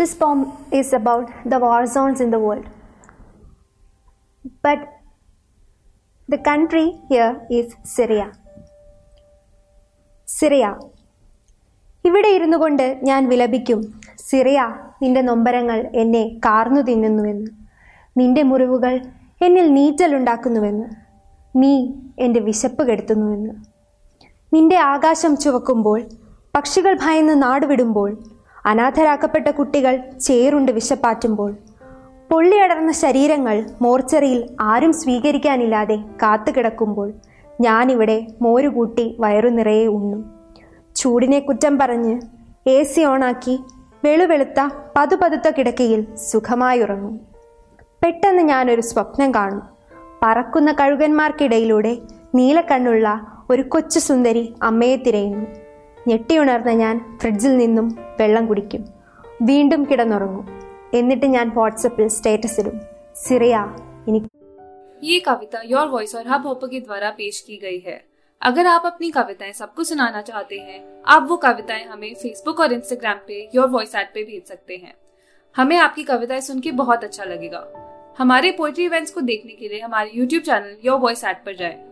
This poem is about the war zones in the world. But the country here is Syria. Syria ഇവിടെ ഇരുന്നു കൊണ്ട് ഞാൻ വിലപിക്കും. Syria നിന്റെ നൊമ്പരങ്ങൾ എന്നെ കാർന്നു തിന്നുന്നുവെന്ന്. നിന്റെ മുറിവുകൾ എന്നിൽ നീറ്റലുണ്ടാക്കുന്നുവെന്ന് നീ എന്റെ വിശപ്പ് കെടുത്തുന്നുവെന്ന്. നിന്റെ ആകാശം ചുവക്കുമ്പോൾ പക്ഷികൾ ഭയന്ന് നാടുവിടുമ്പോൾ അനാഥരാക്കപ്പെട്ട കുട്ടികൾ ചേറുണ്ട് വിശപ്പാറ്റുമ്പോൾ. പൊള്ളിയടർന്ന ശരീരങ്ങൾ മോർച്ചറിയിൽ ആരും സ്വീകരിക്കാനില്ലാതെ കാത്തുകിടക്കുമ്പോൾ ഞാനിവിടെ മോരുകൂട്ടി വയറു നിറയെ ഉണ്ണും. ചൂടിനെ കുറ്റം പറഞ്ഞ് എ സി ഓണാക്കി വെളുവെളുത്ത പതുപതുത്ത കിടക്കയിൽ സുഖമായി ഉറങ്ങും പെട്ടെന്ന് ഞാനൊരു സ്വപ്നം കാണും. പറക്കുന്ന കഴുകന്മാർക്കിടയിലൂടെ നീലക്കണ്ണുള്ള ഒരു കൊച്ചു സുന്ദരി അമ്മയെ തിരയുന്നു. ഞെട്ടിയുണർന്ന ഞാൻ ഫ്രിഡ്ജിൽ നിന്നും വെള്ളം കുടിക്കും വീണ്ടും കിടന്നുറങ്ങും എന്നിട്ട് ഞാൻ വാട്സപ്പിൽ സ്റ്റേറ്റസ് ഇടും സിറിയ എനിക്ക് ये कविता योर वॉइस और हब हॉपर के द्वारा पेश की गई है अगर आप अपनी कविताएं सबको सुनाना चाहते हैं आप वो कविताएं हमें फेसबुक और इंस्टाग्राम पे योर वॉइस ऐप पे भेज सकते हैं हमें आपकी कविताएं सुन के बहुत अच्छा लगेगा हमारे पोएट्री इवेंट्स को देखने के लिए हमारे YouTube channel your voice app पर जाएं।